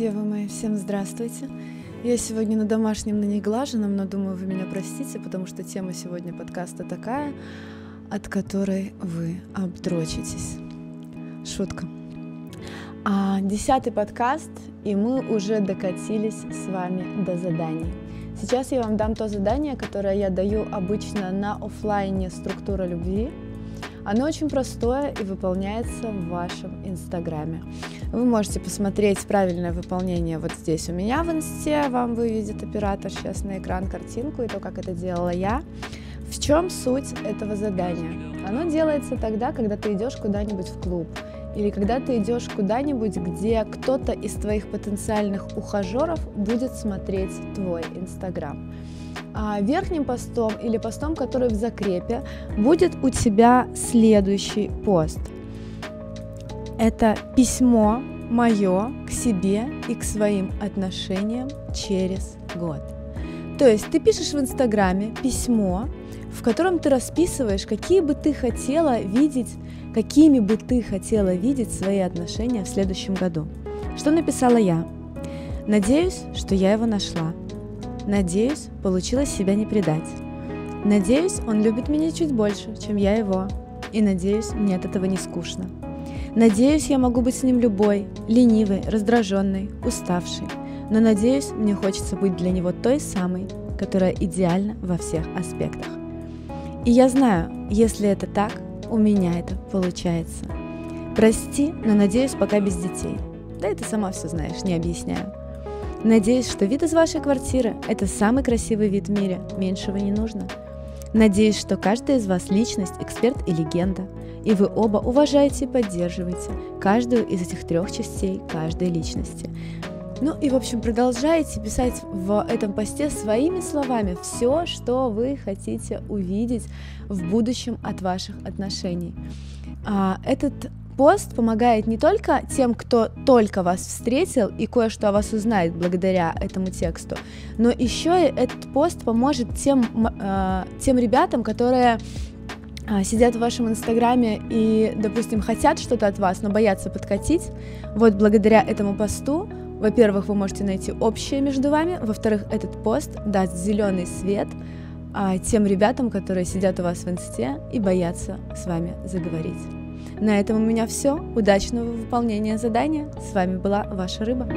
Девы мои, всем здравствуйте. Я сегодня на домашнем, на неглаженном, но думаю, вы меня простите, потому что тема сегодня подкаста такая, от которой вы обдрочитесь. Шутка. А, десятый подкаст, и мы уже докатились с вами до заданий. Сейчас я вам дам то задание, которое я даю обычно на офлайне «Структура любви», оно очень простое и выполняется в вашем инстаграме. Вы можете посмотреть правильное выполнение вот здесь у меня в инсте, вам выведет оператор сейчас на экран картинку и то, как это делала я. В чем суть этого задания? Оно делается тогда, когда ты идешь куда-нибудь в клуб, или когда ты идешь куда-нибудь, где кто-то из твоих потенциальных ухажеров будет смотреть твой Инстаграм. А верхним постом или постом, который в закрепе, будет у тебя следующий пост. Это письмо мое к себе и к своим отношениям через год. То есть ты пишешь в Инстаграме письмо, в котором ты расписываешь, какие бы ты хотела видеть, какими бы ты хотела видеть свои отношения в следующем году. Что написала я? Надеюсь, что я его нашла. Надеюсь, получилось себя не предать. Надеюсь, он любит меня чуть больше, чем я его. И надеюсь, мне от этого не скучно. Надеюсь, я могу быть с ним любой, ленивой, раздраженной, уставшей. Но надеюсь, мне хочется быть для него той самой, которая идеальна во всех аспектах. И я знаю, если это так, у меня это получается. Прости, но надеюсь, пока без детей. Да и ты сама все знаешь, не объясняю. Надеюсь, что вид из вашей квартиры – это самый красивый вид в мире, меньшего не нужно. Надеюсь, что каждый из вас личность, эксперт и легенда, и вы оба уважаете и поддерживаете каждую из этих трех частей каждой личности. Ну и, в общем, продолжайте писать в этом посте своими словами все, что вы хотите увидеть в будущем от ваших отношений. А, этот пост помогает не только тем, кто только вас встретил и кое-что о вас узнает благодаря этому тексту, но еще и этот пост поможет тем, э, тем ребятам, которые э, сидят в вашем инстаграме и, допустим, хотят что-то от вас, но боятся подкатить. Вот благодаря этому посту во-первых, вы можете найти общее между вами, во-вторых, этот пост даст зеленый свет а, тем ребятам, которые сидят у вас в инсте и боятся с вами заговорить. На этом у меня все. Удачного выполнения задания. С вами была ваша рыба.